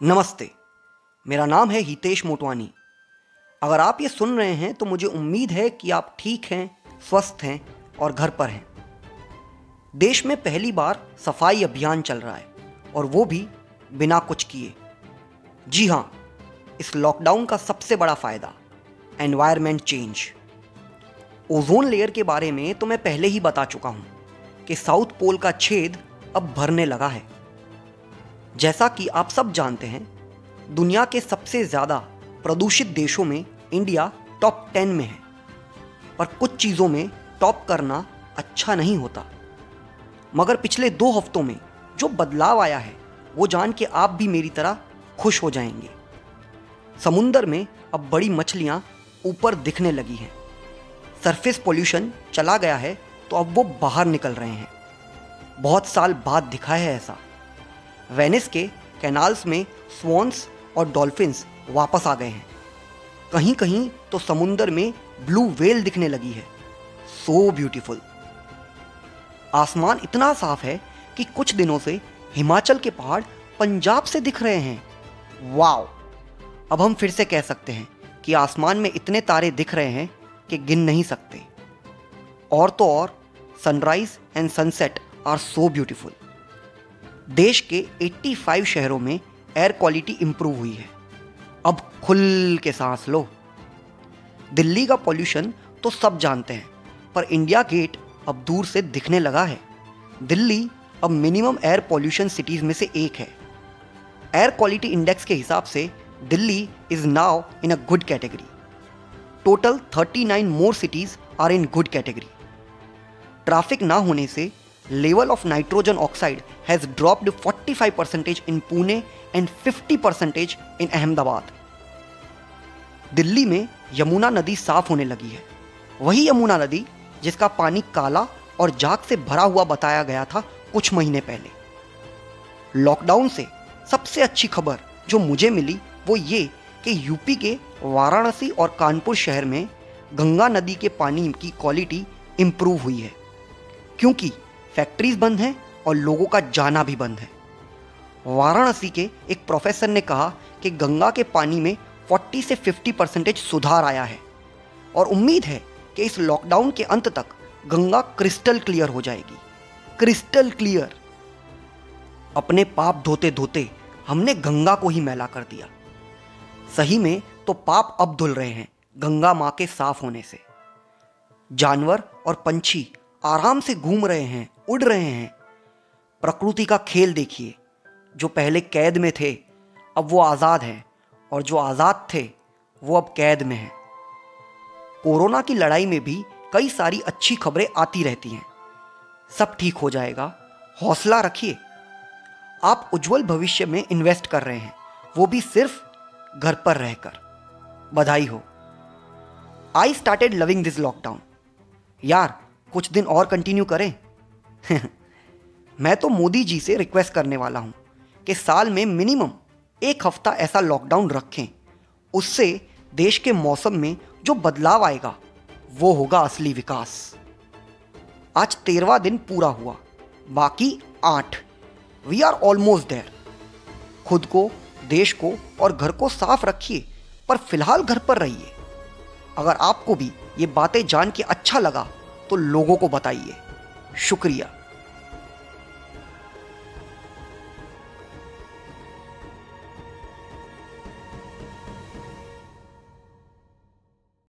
नमस्ते, मेरा नाम है हितेश मोटवानी। अगर आप ये सुन रहे हैं तो मुझे उम्मीद है कि आप ठीक हैं, स्वस्थ हैं और घर पर हैं। देश में पहली बार सफ़ाई अभियान चल रहा है, और वो भी बिना कुछ किए। जी हाँ इस लॉकडाउन का सबसे बड़ा फ़ायदा एनवायरमेंट चेंज ओजोन लेयर के बारे में तो मैं पहले ही बता चुका हूँ कि साउथ पोल का छेद अब भरने लगा है। जैसा कि आप सब जानते हैं, दुनिया के सबसे ज़्यादा प्रदूषित देशों में इंडिया टॉप टेन में है। पर कुछ चीज़ों में टॉप करना अच्छा नहीं होता। मगर पिछले दो हफ्तों में जो बदलाव आया है, वो जान के आप भी मेरी तरह खुश हो जाएँगे। समुंदर में अब बड़ी मछलियाँ ऊपर दिखने लगी हैं। सरफेस पोल्यूशन चला गया है तो अब वो बाहर निकल रहे हैं। बहुत साल बाद दिखा है ऐसा। वेनिस के कैनाल्स में स्वॉन्स और डॉल्फिन्स वापस आ गए हैं। कहीं कहीं तो समुंदर में ब्लू वेल दिखने लगी है। सो ब्यूटीफुल आसमान इतना साफ़ है कि कुछ दिनों से हिमाचल के पहाड़ पंजाब से दिख रहे हैं। वाओ अब हम फिर से कह सकते हैं कि आसमान में इतने तारे दिख रहे हैं कि गिन नहीं सकते। और तो और sunrise and sunset are so beautiful देश के 85 शहरों में एयर क्वालिटी इंप्रूव हुई है। अब खुल के सांस लो। दिल्ली का पॉल्यूशन तो सब जानते हैं, पर इंडिया गेट अब दूर से दिखने लगा है। दिल्ली अब मिनिमम एयर पॉल्यूशन सिटीज़ में से एक है। एयर क्वालिटी इंडेक्स के हिसाब से Delhi is now in a good category total 39 more cities are in good category traffic ना होने से level of nitrogen oxide has dropped 45 percentage in Pune and 50 percentage in Ahmedabad Delhi में यमुना नदी साफ़ होने लगी है। वही यमुना नदी, जिसका पानी काला और जाग से भरा हुआ बताया गया था कुछ महीने पहले। लॉकडाउन से सबसे अच्छी खबर जो मुझे मिली वो ये कि यूपी के वाराणसी और कानपुर शहर में गंगा नदी के पानी की क्वालिटी इम्प्रूव हुई है। क्योंकि फैक्ट्रीज बंद हैं और लोगों का जाना भी बंद है। वाराणसी के एक प्रोफेसर ने कहा कि गंगा के पानी में 40 से 50 परसेंटेज सुधार आया है और उम्मीद है कि इस लॉकडाउन के अंत तक गंगा क्रिस्टल क्लियर हो जाएगी। क्रिस्टल क्लियर अपने पाप धोते धोते हमने गंगा को ही मैला कर दिया। सही में तो पाप अब धुल रहे हैं, गंगा माँ के साफ़ होने से। जानवर और पंछी आराम से घूम रहे हैं, उड़ रहे हैं। प्रकृति का खेल देखिए, जो पहले कैद में थे, अब वो आज़ाद हैं, और जो आज़ाद थे, वो अब कैद में हैं। कोरोना की लड़ाई में भी कई सारी अच्छी खबरें आती रहती हैं। सब ठीक हो जाएगा, हौसला रखिए। आप उज्जवल भविष्य में इन्वेस्ट कर रहे हैं, वो भी सिर्फ़ घर पर रहकर। बधाई हो। I started loving this lockdown यार कुछ दिन और कंटिन्यू करें। मैं तो मोदी जी से रिक्वेस्ट करने वाला हूँ कि साल में मिनिमम एक हफ़्ता ऐसा लॉकडाउन रखें। उससे देश के मौसम में जो बदलाव आएगा, वो होगा असली विकास। आज तेरवा दिन पूरा हुआ, बाकी आठ वी आर ऑलमोस्ट देयर खुद को, देश को और घर को साफ़ रखिए, पर फ़िलहाल घर पर रहिए। अगर आपको भी ये बातें जान के अच्छा लगा तो लोगों को बताइए। शुक्रिया।